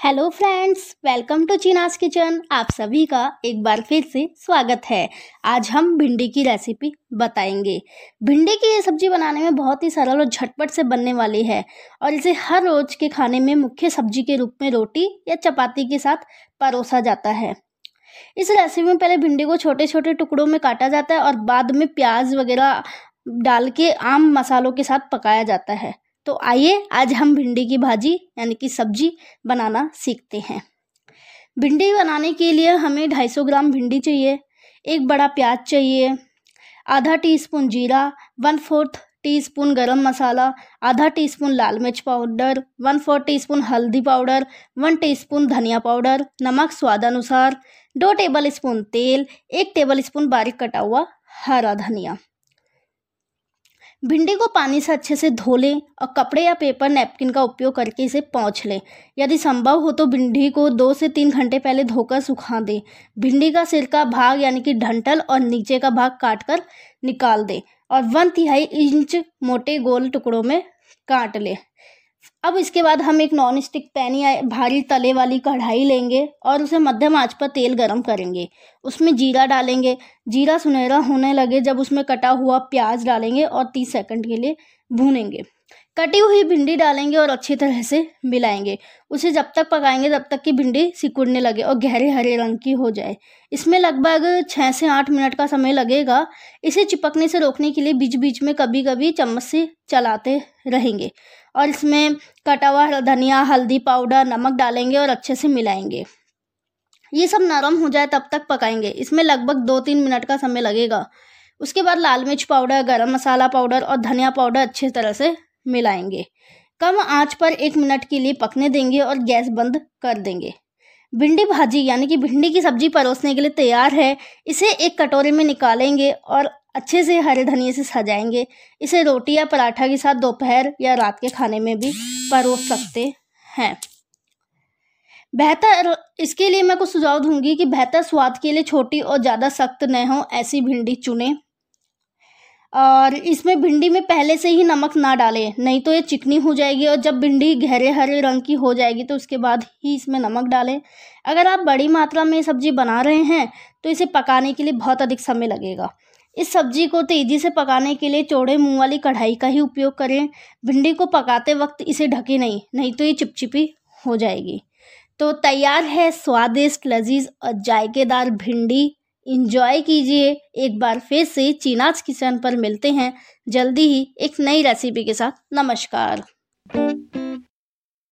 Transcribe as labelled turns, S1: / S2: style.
S1: Hello friends welcome to Cheena's kitchen आप सभी का एक बार फिर से स्वागत है। आज हम भिंडी की रेसिपी बताएँगे। भिंडी की ये सब्ज़ी बनाने में बहुत ही सरल और झटपट से बनने वाली है और इसे हर रोज के खाने में मुख्य सब्ज़ी के रूप में रोटी या चपाती के साथ परोसा जाता है। इस रेसिपी में पहले भिंडी को छोटे छोटे टुकड़ों में काटा जाता है और बाद में प्याज वगैरह डाल के आम मसालों के साथ पकाया जाता है। तो आइए आज हम भिंडी की भाजी यानी कि सब्ज़ी बनाना सीखते हैं। भिंडी बनाने के लिए हमें 250 ग्राम भिंडी चाहिए, एक बड़ा प्याज चाहिए, आधा टीस्पून जीरा, वन फोर्थ टी स्पून गर्म मसाला, आधा टीस्पून लाल मिर्च पाउडर, वन फोर्थ टीस्पून हल्दी पाउडर, वन टीस्पून धनिया पाउडर, नमक स्वादानुसार दो टेबल स्पून तेल, एक टेबल स्पून बारीक कटा हुआ हरा धनिया। भिंडी को पानी से अच्छे से धो लें और कपड़े या पेपर नैपकिन का उपयोग करके इसे पहुँच लें। यदि संभव हो तो भिंडी को दो से तीन घंटे पहले धोकर सुखा दें। भिंडी का सिर का भाग यानी कि ढंटल और नीचे का भाग काट कर निकाल दें और वन तिहाई इंच मोटे गोल टुकड़ों में काट लें। अब इसके बाद हम एक नॉन स्टिक पैन या भारी तले वाली कढ़ाई लेंगे और उसे मध्यम आँच पर तेल गरम करेंगे। उसमें जीरा डालेंगे। जीरा सुनहरा होने लगे जब उसमें कटा हुआ प्याज डालेंगे और तीस सेकंड के लिए भूनेंगे। कटी हुई भिंडी डालेंगे और अच्छी तरह से मिलाएँगे। उसे जब तक पकाएँगे, तब तक कि भिंडी सिकुड़ने लगे और गहरे हरे रंग की हो जाए। इसमें लगभग छः से आठ मिनट का समय लगेगा। इसे चिपकने से रोकने के लिए बीच बीच में कभी कभी चम्मच से चलाते रहेंगे और इसमें कटा हुआ धनिया, हल्दी पाउडर, नमक डालेंगे और अच्छे से मिलाएँगे। ये सब नरम हो जाए तब तक पकाएँगे। इसमें लगभग दो तीन मिनट का समय लगेगा। उसके बाद लाल मिर्च पाउडर, गरम मसाला पाउडर और धनिया पाउडर अच्छी तरह से मिलाएँगे। कम आँच पर एक मिनट के लिए पकने देंगे और गैस बंद कर देंगे। भिंडी भाजी यानी कि भिंडी की सब्ज़ी परोसने के लिए तैयार है। इसे एक कटोरे में निकालेंगे और अच्छे से हरे धनिए से सजाएँगे। इसे रोटी या पराठा के साथ दोपहर या रात के खाने में भी परोस सकते हैं। बेहतर इसके लिए मैं कुछ सुझाव दूँगी कि बेहतर स्वाद के लिए छोटी और ज़्यादा सख्त न हो ऐसी भिंडी चुनें। और इसमें भिंडी में पहले से ही नमक ना डालें, नहीं तो ये चिकनी हो जाएगी और जब भिंडी गहरे हरे रंग की हो जाएगी तो उसके बाद ही इसमें नमक डालें। अगर आप बड़ी मात्रा में सब्ज़ी बना रहे हैं तो इसे पकाने के लिए बहुत अधिक समय लगेगा। इस सब्ज़ी को तेज़ी से पकाने के लिए चौड़े मुँह वाली कढ़ाई का ही उपयोग करें। भिंडी को पकाते वक्त इसे ढके नहीं नहीं तो ये चिपचिपी हो जाएगी। तो तैयार है स्वादिष्ट लजीज और जायकेदार भिंडी। इंजॉय कीजिए। एक बार फिर से चीनाज किचन पर मिलते हैं। जल्दी ही एक नई रेसिपी के साथ। नमस्कार।